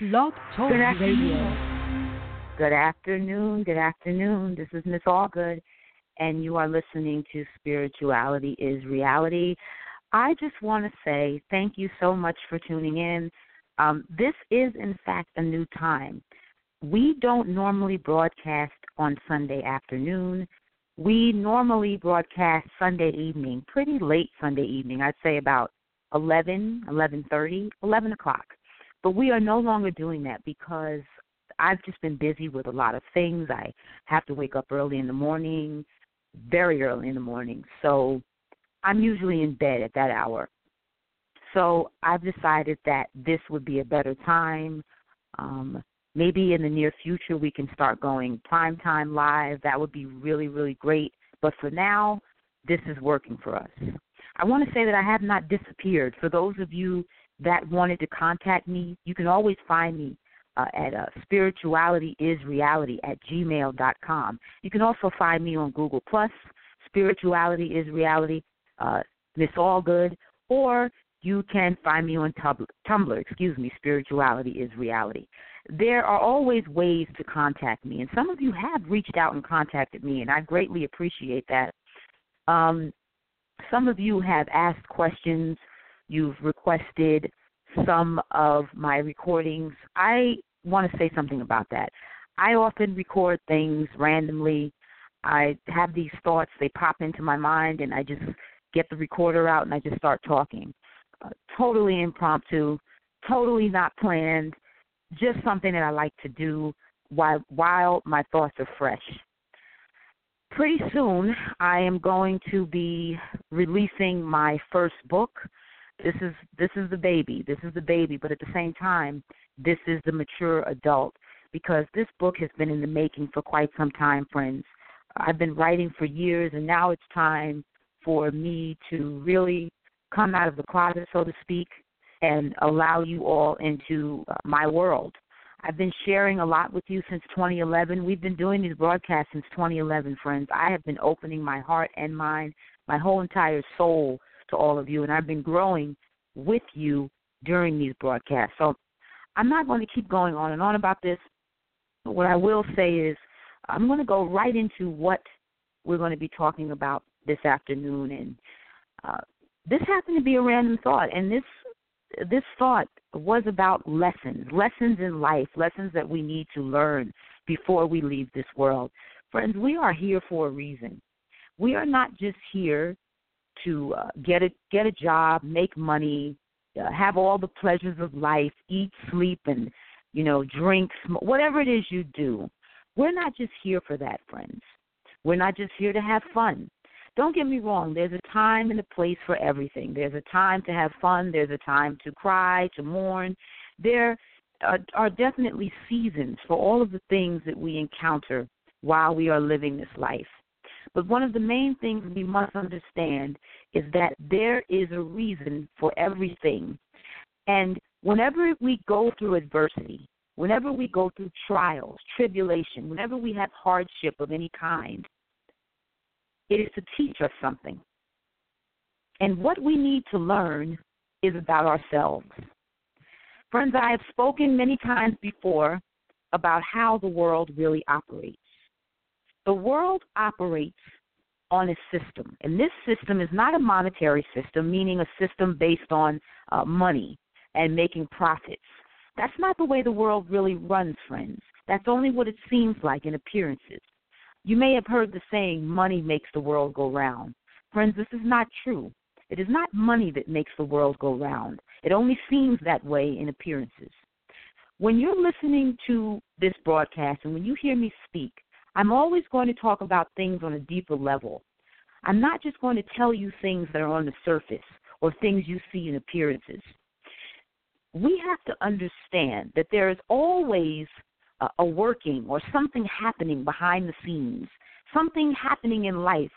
Blog Talk Good Radio. Good afternoon. Good afternoon. This is Miss Allgood, and you are listening to Spirituality is Reality. I just want to say thank you so much for tuning in. Um, this is, in fact, a new time. We don't normally broadcast on Sunday afternoon. We normally broadcast Sunday evening, pretty late Sunday evening. I'd say about 11, 11:30, 11 o'clock. But we are no longer doing that because I've just been busy with a lot of things. I have to wake up early in the morning, very early in the morning. So I'm usually in bed at that hour. So I've decided that this would be a better time. Um, maybe in the near future we can start going prime time live. That would be really, really great. But for now, this is working for us. I want to say that I have not disappeared. For those of you that wanted to contact me, you can always find me uh, at uh, spiritualityisreality at gmail.com. You can also find me on Google Plus, Spirituality is Reality, uh, Miss Allgood, or you can find me on Tumblr, Tumblr, excuse me, Spirituality is Reality. There are always ways to contact me, and some of you have reached out and contacted me, and I greatly appreciate that. Um, some of you have asked questions You've requested some of my recordings. I want to say something about that. I often record things randomly. I have these thoughts, they pop into my mind, and I just get the recorder out and I just start talking. Uh, totally impromptu, totally not planned, just something that I like to do while while my thoughts are fresh. Pretty soon, I am going to be releasing my first book. This is this is the baby. This is the baby, but at the same time, this is the mature adult because this book has been in the making for quite some time, friends. I've been writing for years and now it's time for me to really come out of the closet, so to speak, and allow you all into uh, my world. I've been sharing a lot with you since 2011. We've been doing these broadcasts since 2011, friends. I have been opening my heart and mind, my whole entire soul to all of you, and I've been growing with you during these broadcasts. So I'm not going to keep going on and on about this. But what I will say is I'm going to go right into what we're going to be talking about this afternoon, and uh, this happened to be a random thought, and this this thought was about lessons, lessons in life, lessons that we need to learn before we leave this world. Friends, we are here for a reason. We are not just here to uh, get a get a job, make money, uh, have all the pleasures of life, eat, sleep, and you know, drink, sm- whatever it is you do. We're not just here for that, friends. We're not just here to have fun. Don't get me wrong, there's a time and a place for everything. There's a time to have fun, there's a time to cry, to mourn. There are, are definitely seasons for all of the things that we encounter while we are living this life. But one of the main things we must understand is that there is a reason for everything. And whenever we go through adversity, whenever we go through trials, tribulation, whenever we have hardship of any kind, it is to teach us something. And what we need to learn is about ourselves. Friends, I have spoken many times before about how the world really operates. The world operates on a system, and this system is not a monetary system, meaning a system based on uh, money and making profits. That's not the way the world really runs, friends. That's only what it seems like in appearances. You may have heard the saying, money makes the world go round. Friends, this is not true. It is not money that makes the world go round. It only seems that way in appearances. When you're listening to this broadcast and when you hear me speak, I'm always going to talk about things on a deeper level. I'm not just going to tell you things that are on the surface or things you see in appearances. We have to understand that there is always a, a working or something happening behind the scenes, something happening in life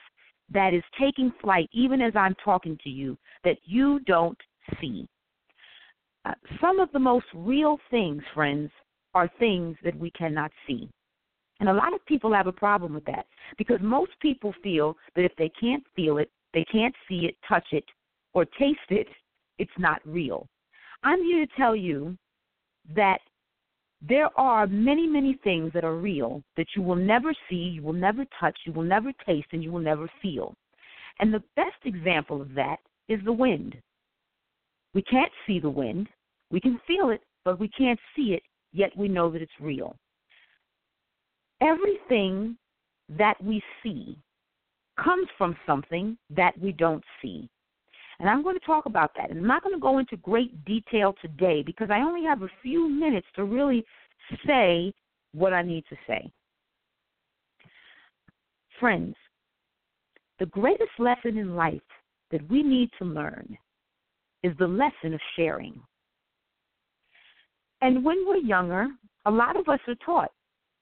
that is taking flight even as I'm talking to you that you don't see. Uh, some of the most real things, friends, are things that we cannot see. And a lot of people have a problem with that because most people feel that if they can't feel it, they can't see it, touch it, or taste it, it's not real. I'm here to tell you that there are many, many things that are real that you will never see, you will never touch, you will never taste, and you will never feel. And the best example of that is the wind. We can't see the wind, we can feel it, but we can't see it, yet we know that it's real. Everything that we see comes from something that we don't see. And I'm going to talk about that. And I'm not going to go into great detail today because I only have a few minutes to really say what I need to say. Friends, the greatest lesson in life that we need to learn is the lesson of sharing. And when we're younger, a lot of us are taught,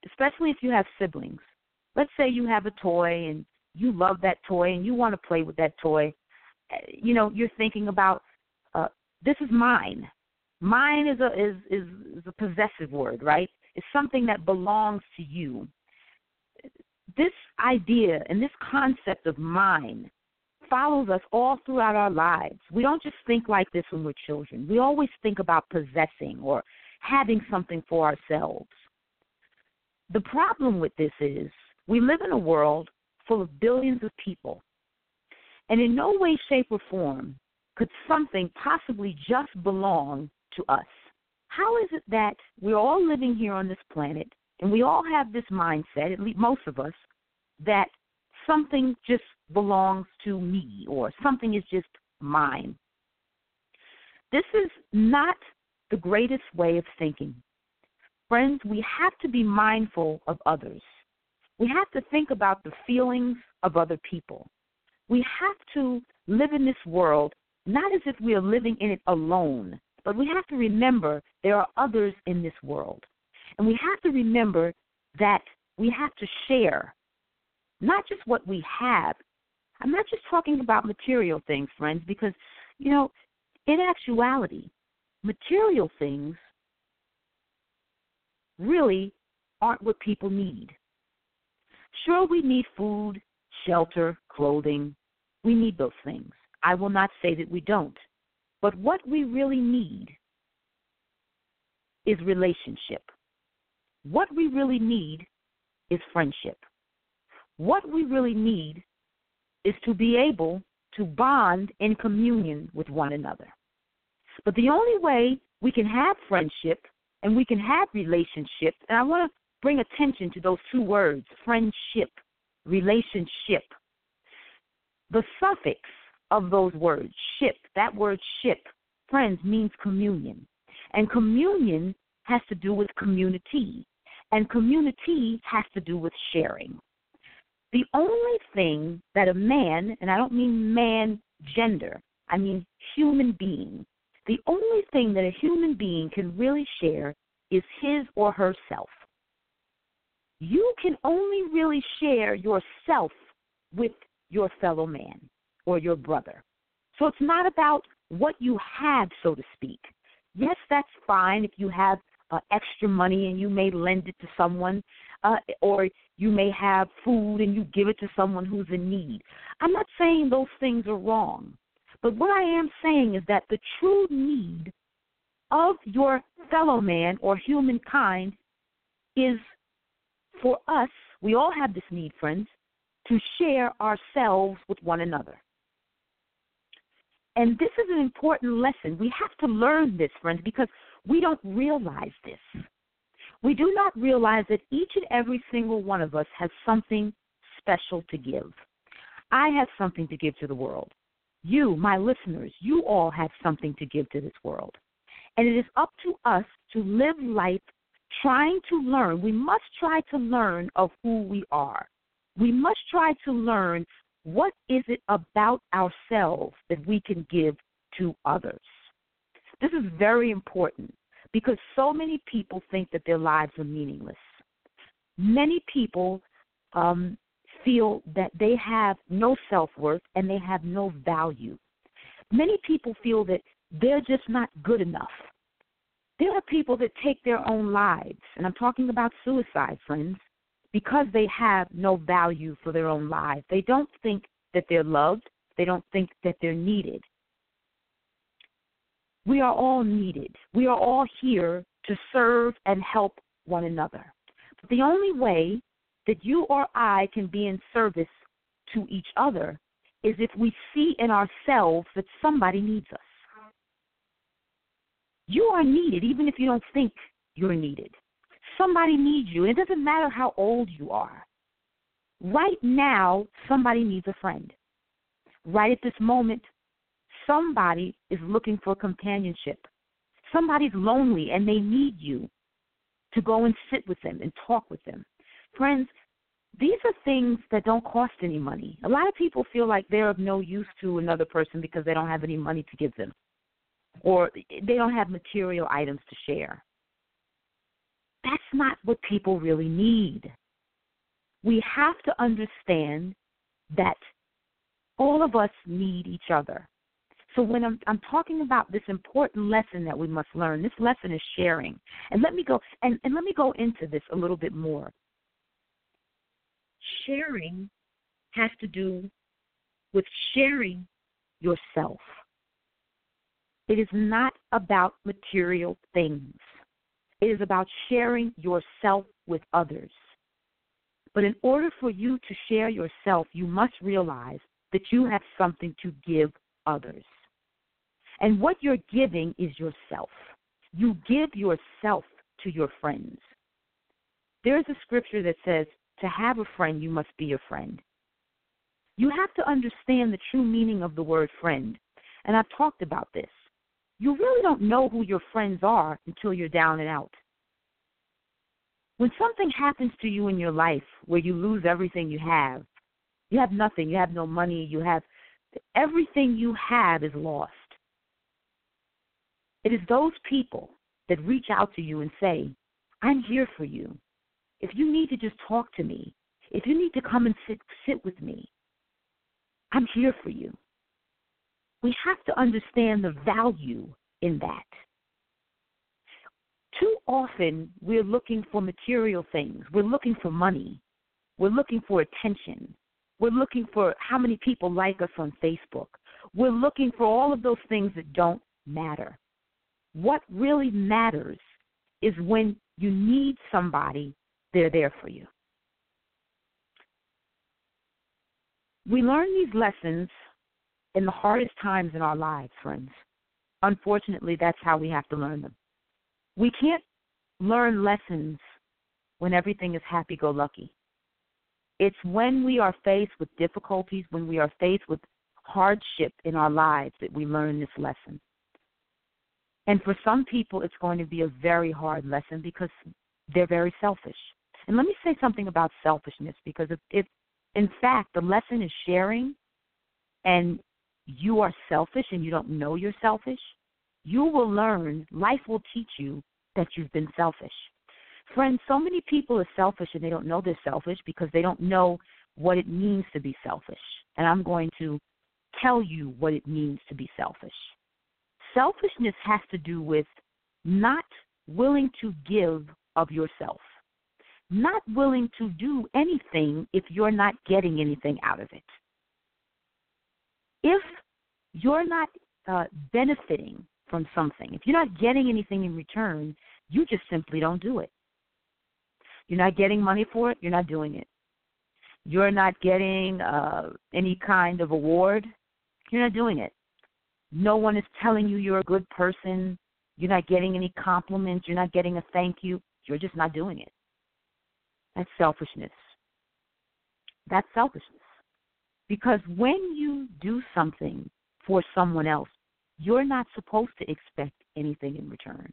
especially if you have siblings. Let's say you have a toy and you love that toy and you want to play with that toy you know you're thinking about uh, this is mine. Mine is a is, is is a possessive word, right? It's something that belongs to you. This idea and this concept of mine follows us all throughout our lives. We don't just think like this when we're children. We always think about possessing or having something for ourselves. The problem with this is we live in a world full of billions of people and in no way, shape, or form could something possibly just belong to us. How is it that we're all living here on this planet and we all have this mindset, at least most of us, that something just belongs to me or something is just mine? This is not the greatest way of thinking. Friends, we have to be mindful of others. We have to think about the feelings of other people we have to live in this world not as if we are living in it alone, but we have to remember there are others in this world. And we have to remember that we have to share not just what we have. I'm not just talking about material things, friends, because, you know, in actuality, material things really aren't what people need. Sure, we need food shelter, clothing. We need those things. I will not say that we don't. But what we really need is relationship. What we really need is friendship. What we really need is to be able to bond in communion with one another. But the only way we can have friendship and we can have relationships. and I want to bring attention to those two words, friendship relationship. The suffix of those words, ship, that word ship, friends, means communion. And communion has to do with community. And community has to do with sharing. The only thing that a man, and I don't mean man gender, I mean human being, the only thing that a human being can really share is his or herself you can only really share yourself with your fellow man or your brother. So it's not about what you have, so to speak. Yes, that's fine if you have uh, extra money and you may lend it to someone, uh, or you may have food and you give it to someone who's in need. I'm not saying those things are wrong, but what I am saying is that the true need of your fellow man or humankind is for us, we all have this need, friends, to share ourselves with one another. And this is an important lesson. We have to learn this, friends, because we don't realize this. We do not realize that each and every single one of us has something special to give. I have something to give to the world. You, my listeners, you all have something to give to this world. And it is up to us to live life trying to learn, we must try to learn of who we are. We must try to learn what is it about ourselves that we can give to others. This is very important because so many people think that their lives are meaningless. Many people um, feel that they have no self worth and they have no value. Many people feel that they're just not good enough there are people that take their own lives, and I'm talking about suicide, friends, because they have no value for their own lives. They don't think that they're loved, they don't think that they're needed. We are all needed. We are all here to serve and help one another. But the only way that you or I can be in service to each other is if we see in ourselves that somebody needs us. You are needed, even if you don't think you're needed. Somebody needs you. And it doesn't matter how old you are. Right now, somebody needs a friend. Right at this moment, somebody is looking for companionship. Somebody's lonely and they need you to go and sit with them and talk with them. Friends, these are things that don't cost any money. A lot of people feel like they're of no use to another person because they don't have any money to give them or they don't have material items to share. That's not what people really need. We have to understand that all of us need each other. So when I'm, I'm talking about this important lesson that we must learn, this lesson is sharing. And let me go and, and let me go into this a little bit more. Sharing has to do with sharing yourself. It is not about material things. It is about sharing yourself with others. But in order for you to share yourself, you must realize that you have something to give others. And what you're giving is yourself. You give yourself to your friends. There's a scripture that says, to have a friend, you must be a friend. You have to understand the true meaning of the word friend. And I've talked about this. You really don't know who your friends are until you're down and out. When something happens to you in your life where you lose everything you have, you have nothing, you have no money, you have everything you have is lost. It is those people that reach out to you and say, I'm here for you. If you need to just talk to me, if you need to come and sit sit with me, I'm here for you. We have to understand the value in that. Too often we're looking for material things. We're looking for money. We're looking for attention. We're looking for how many people like us on Facebook. We're looking for all of those things that don't matter. What really matters is when you need somebody, they're there for you. We learn these lessons in the hardest times in our lives, friends. Unfortunately, that's how we have to learn them. We can't learn lessons when everything is happy go lucky. It's when we are faced with difficulties, when we are faced with hardship in our lives that we learn this lesson. And for some people, it's going to be a very hard lesson because they're very selfish. And let me say something about selfishness because if, if in fact the lesson is sharing and you are selfish and you don't know you're selfish, you will learn, life will teach you that you've been selfish. Friends, so many people are selfish and they don't know they're selfish because they don't know what it means to be selfish. And I'm going to tell you what it means to be selfish selfishness has to do with not willing to give of yourself, not willing to do anything if you're not getting anything out of it. If you're not uh, benefiting from something, if you're not getting anything in return, you just simply don't do it. You're not getting money for it, you're not doing it. You're not getting uh, any kind of award, you're not doing it. No one is telling you you're a good person. You're not getting any compliments. You're not getting a thank you. You're just not doing it. That's selfishness. That's selfishness. Because when you do something for someone else, you're not supposed to expect anything in return.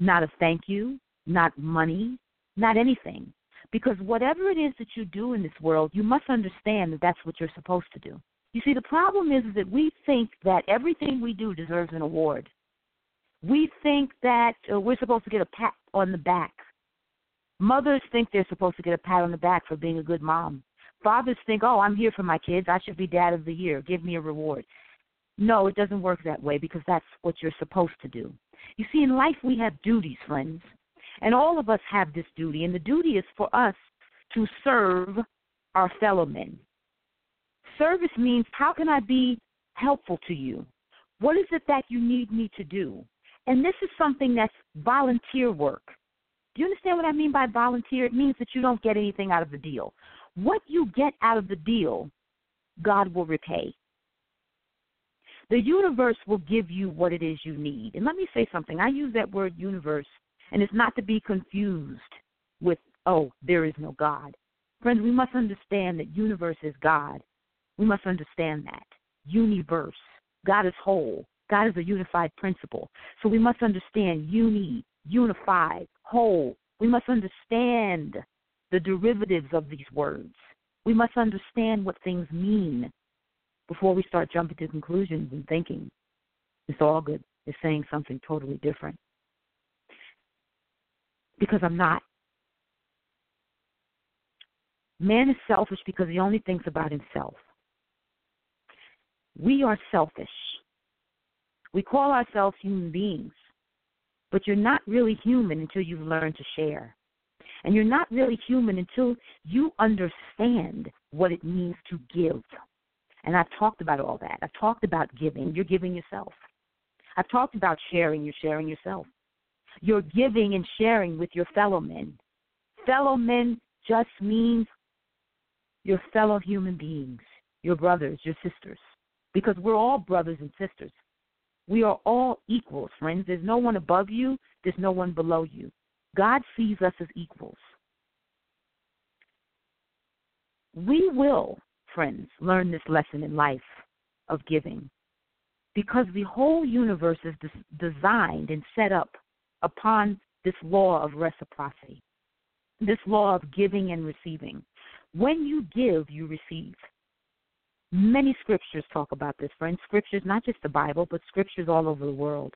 Not a thank you, not money, not anything. Because whatever it is that you do in this world, you must understand that that's what you're supposed to do. You see, the problem is that we think that everything we do deserves an award. We think that uh, we're supposed to get a pat on the back. Mothers think they're supposed to get a pat on the back for being a good mom. Fathers think, oh, I'm here for my kids. I should be dad of the year. Give me a reward. No, it doesn't work that way because that's what you're supposed to do. You see, in life we have duties, friends. And all of us have this duty. And the duty is for us to serve our fellow men. Service means how can I be helpful to you? What is it that you need me to do? And this is something that's volunteer work. Do you understand what I mean by volunteer? It means that you don't get anything out of the deal. What you get out of the deal, God will repay. The universe will give you what it is you need. And let me say something. I use that word universe, and it's not to be confused with, oh, there is no God. Friends, we must understand that universe is God. We must understand that. Universe. God is whole. God is a unified principle. So we must understand uni, unified, whole. We must understand the derivatives of these words. We must understand what things mean before we start jumping to conclusions and thinking it's all good. It's saying something totally different. Because I'm not. Man is selfish because he only thinks about himself. We are selfish. We call ourselves human beings, but you're not really human until you've learned to share. And you're not really human until you understand what it means to give. And I've talked about all that. I've talked about giving. You're giving yourself. I've talked about sharing. You're sharing yourself. You're giving and sharing with your fellow men. Fellow men just means your fellow human beings, your brothers, your sisters, because we're all brothers and sisters. We are all equals, friends. There's no one above you, there's no one below you. God sees us as equals. We will, friends, learn this lesson in life of giving because the whole universe is des- designed and set up upon this law of reciprocity, this law of giving and receiving. When you give, you receive. Many scriptures talk about this, friends. Scriptures, not just the Bible, but scriptures all over the world.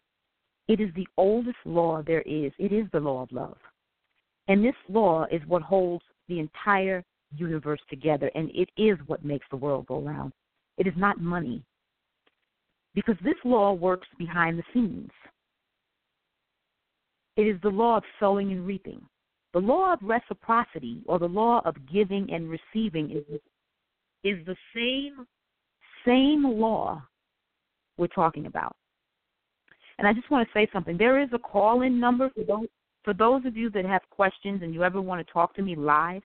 It is the oldest law there is. It is the law of love. And this law is what holds the entire universe together, and it is what makes the world go round. It is not money. Because this law works behind the scenes. It is the law of sowing and reaping. The law of reciprocity, or the law of giving and receiving, is is the same same law we're talking about. And I just want to say something. There is a call-in number for those for those of you that have questions and you ever want to talk to me live.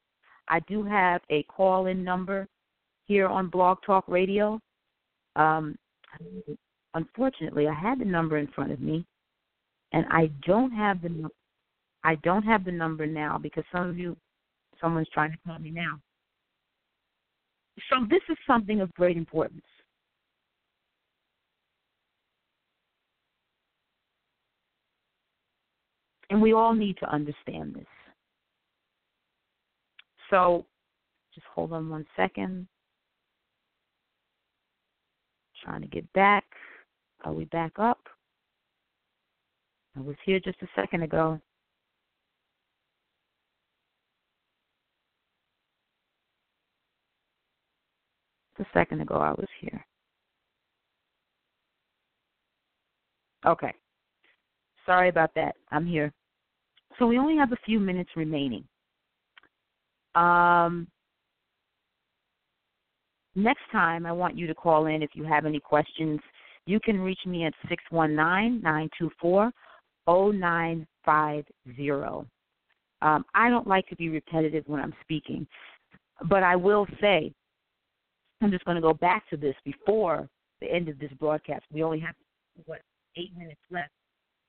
I do have a call-in number here on Blog Talk Radio. Um, unfortunately, I had the number in front of me, and I don't have the I don't have the number now because some of you, someone's trying to call me now. So this is something of great importance. And we all need to understand this. So just hold on one second. Trying to get back. Are we back up? I was here just a second ago. A second ago I was here. Okay. Sorry about that. I'm here. So we only have a few minutes remaining. Um, next time, I want you to call in if you have any questions. You can reach me at 619 924 0950. Um, I don't like to be repetitive when I'm speaking, but I will say I'm just going to go back to this before the end of this broadcast. We only have, what, eight minutes left.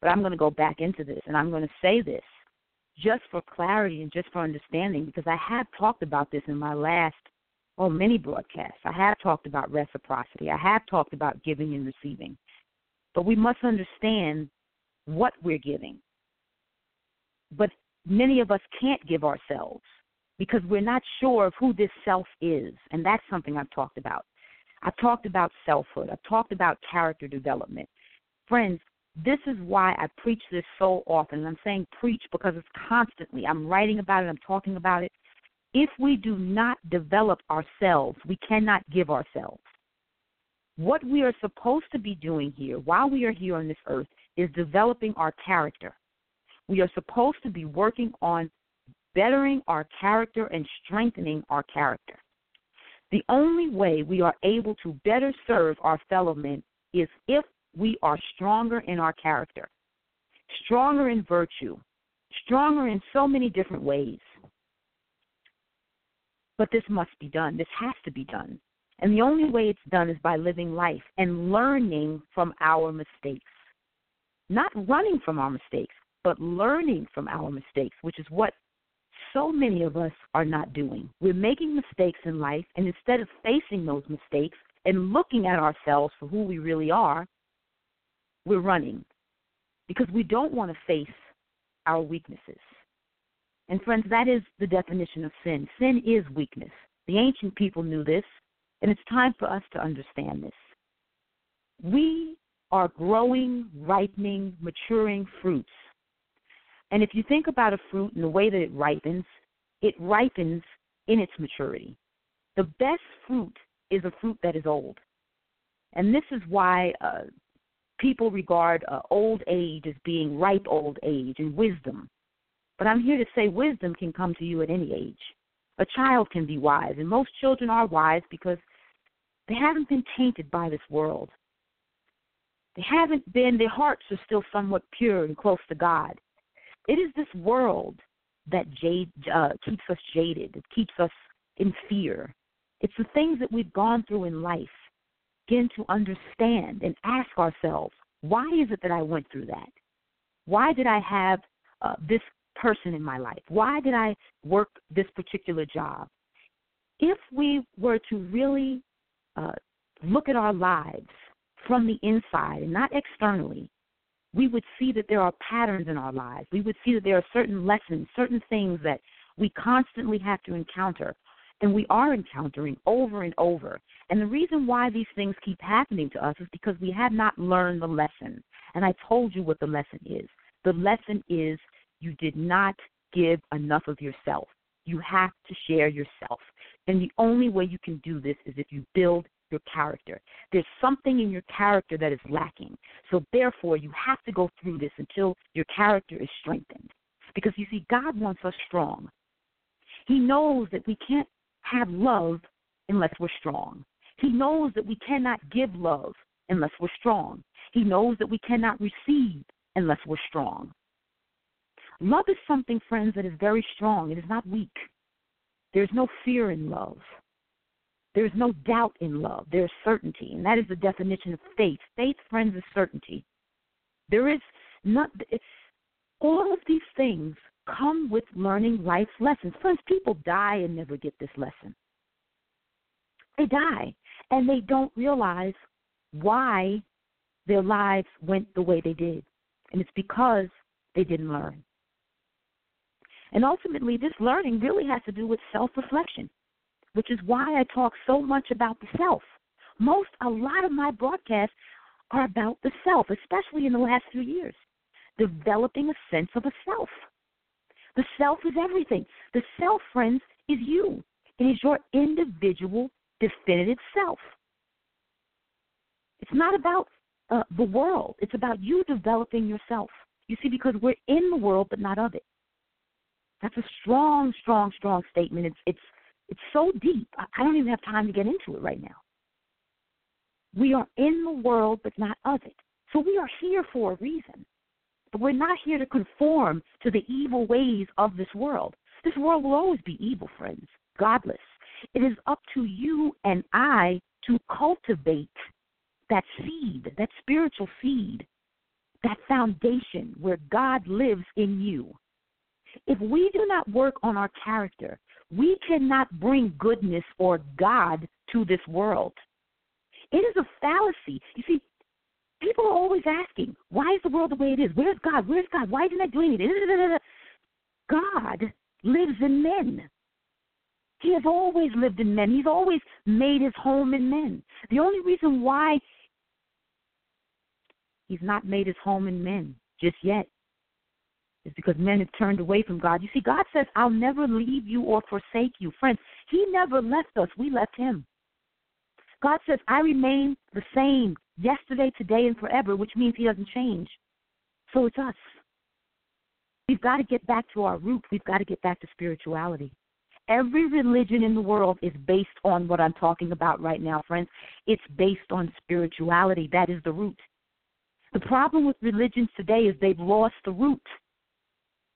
But I'm going to go back into this and I'm going to say this just for clarity and just for understanding because I have talked about this in my last, oh, many broadcasts. I have talked about reciprocity. I have talked about giving and receiving. But we must understand what we're giving. But many of us can't give ourselves because we're not sure of who this self is. And that's something I've talked about. I've talked about selfhood, I've talked about character development. Friends, this is why I preach this so often. And I'm saying preach because it's constantly. I'm writing about it, I'm talking about it. If we do not develop ourselves, we cannot give ourselves. What we are supposed to be doing here while we are here on this earth is developing our character. We are supposed to be working on bettering our character and strengthening our character. The only way we are able to better serve our fellow men is if we are stronger in our character. stronger in virtue, stronger in so many different ways. But this must be done. This has to be done. And the only way it's done is by living life and learning from our mistakes. Not running from our mistakes, but learning from our mistakes, which is what so many of us are not doing. We're making mistakes in life, and instead of facing those mistakes and looking at ourselves for who we really are, we're running because we don't want to face our weaknesses. And friends, that is the definition of sin. Sin is weakness. The ancient people knew this, and it's time for us to understand this. We are growing, ripening, maturing fruits. And if you think about a fruit and the way that it ripens, it ripens in its maturity. The best fruit is a fruit that is old. And this is why uh, people regard uh, old age as being ripe old age and wisdom. But I'm here to say wisdom can come to you at any age. A child can be wise, and most children are wise because they haven't been tainted by this world. They haven't been, their hearts are still somewhat pure and close to God. It is this world that jade, uh, keeps us jaded, it keeps us in fear. It's the things that we've gone through in life. Begin to understand and ask ourselves, why is it that I went through that? Why did I have uh, this person in my life? Why did I work this particular job? If we were to really uh, look at our lives from the inside and not externally, we would see that there are patterns in our lives. We would see that there are certain lessons, certain things that we constantly have to encounter, and we are encountering over and over. And the reason why these things keep happening to us is because we have not learned the lesson. And I told you what the lesson is. The lesson is you did not give enough of yourself. You have to share yourself. And the only way you can do this is if you build your character. There's something in your character that is lacking. So therefore, you have to go through this until your character is strengthened. Because you see, God wants us strong. He knows that we can't have love unless we're strong. He knows that we cannot give love unless we're strong. He knows that we cannot receive unless we're strong. Love is something, friends, that is very strong. It is not weak. There's no fear in love. There's no doubt in love. There's certainty, and that is the definition of faith. Faith, friends, is certainty. There is not all of these things come with learning life's lessons. Friends, people die and never get this lesson. They die, and they don't realize why their lives went the way they did. And it's because they didn't learn. And ultimately, this learning really has to do with self reflection which is why I talk so much about the self. Most, a lot of my broadcasts are about the self, especially in the last few years. Developing a sense of a self. The self is everything. The self, friends, is you. It is your individual, definitive self. It's not about uh, the world. It's about you developing yourself. You see, because we're in the world but not of it. That's a strong, strong, strong statement. It's it's it's so deep. I don't even have time to get into it right now. We are in the world, but not of it. So we are here for a reason. But we're not here to conform to the evil ways of this world. This world will always be evil, friends, godless. It is up to you and I to cultivate that seed, that spiritual seed, that foundation where God lives in you. If we do not work on our character, we cannot bring goodness or God to this world. It is a fallacy. You see, people are always asking, why is the world the way it is? Where's God? Where's God? Why isn't I doing it? God lives in men. He has always lived in men. He's always made his home in men. The only reason why he's not made his home in men just yet is because men have turned away from God. You see, God says, I'll never leave you or forsake you. Friends, He never left us, we left Him. God says, I remain the same yesterday, today, and forever, which means He doesn't change. So it's us. We've got to get back to our roots. We've got to get back to spirituality. Every religion in the world is based on what I'm talking about right now, friends. It's based on spirituality. That is the root. The problem with religions today is they've lost the root.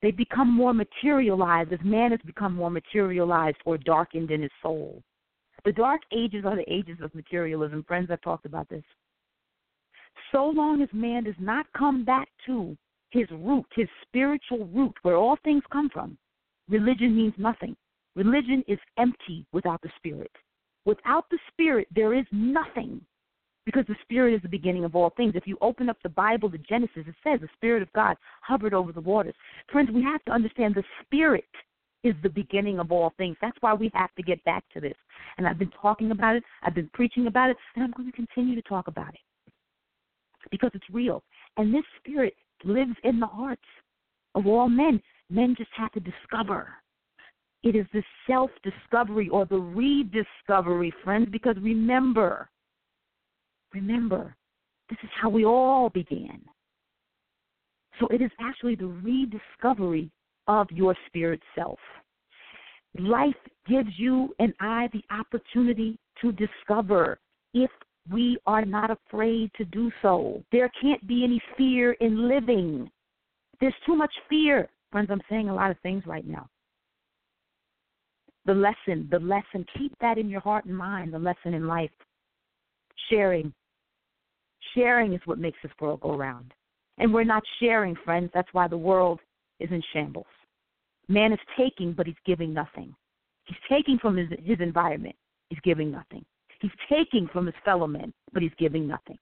They become more materialized as man has become more materialized or darkened in his soul. The dark ages are the ages of materialism. Friends, I've talked about this. So long as man does not come back to his root, his spiritual root, where all things come from, religion means nothing. Religion is empty without the spirit. Without the spirit, there is nothing because the Spirit is the beginning of all things. If you open up the Bible, the Genesis, it says the Spirit of God hovered over the waters. Friends, we have to understand the Spirit is the beginning of all things. That's why we have to get back to this. And I've been talking about it, I've been preaching about it, and I'm going to continue to talk about it because it's real. And this Spirit lives in the hearts of all men. Men just have to discover. It is the self discovery or the rediscovery, friends, because remember, Remember, this is how we all began. So it is actually the rediscovery of your spirit self. Life gives you and I the opportunity to discover if we are not afraid to do so. There can't be any fear in living. There's too much fear. Friends, I'm saying a lot of things right now. The lesson, the lesson, keep that in your heart and mind, the lesson in life. Sharing, Sharing is what makes this world go round. And we're not sharing, friends. That's why the world is in shambles. Man is taking, but he's giving nothing. He's taking from his, his environment. He's giving nothing. He's taking from his fellow men, but he's giving nothing.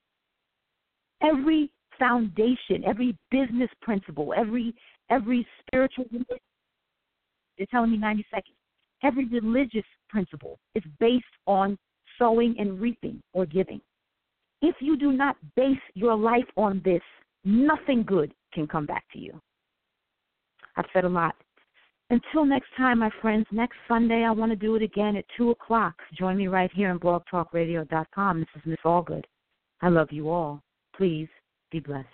Every foundation, every business principle, every every spiritual they're telling me 90 seconds. Every religious principle is based on sowing and reaping or giving. If you do not base your life on this, nothing good can come back to you. I've said a lot. Until next time, my friends, next Sunday I want to do it again at 2 o'clock. Join me right here on blogtalkradio.com. This is Miss Allgood. I love you all. Please be blessed.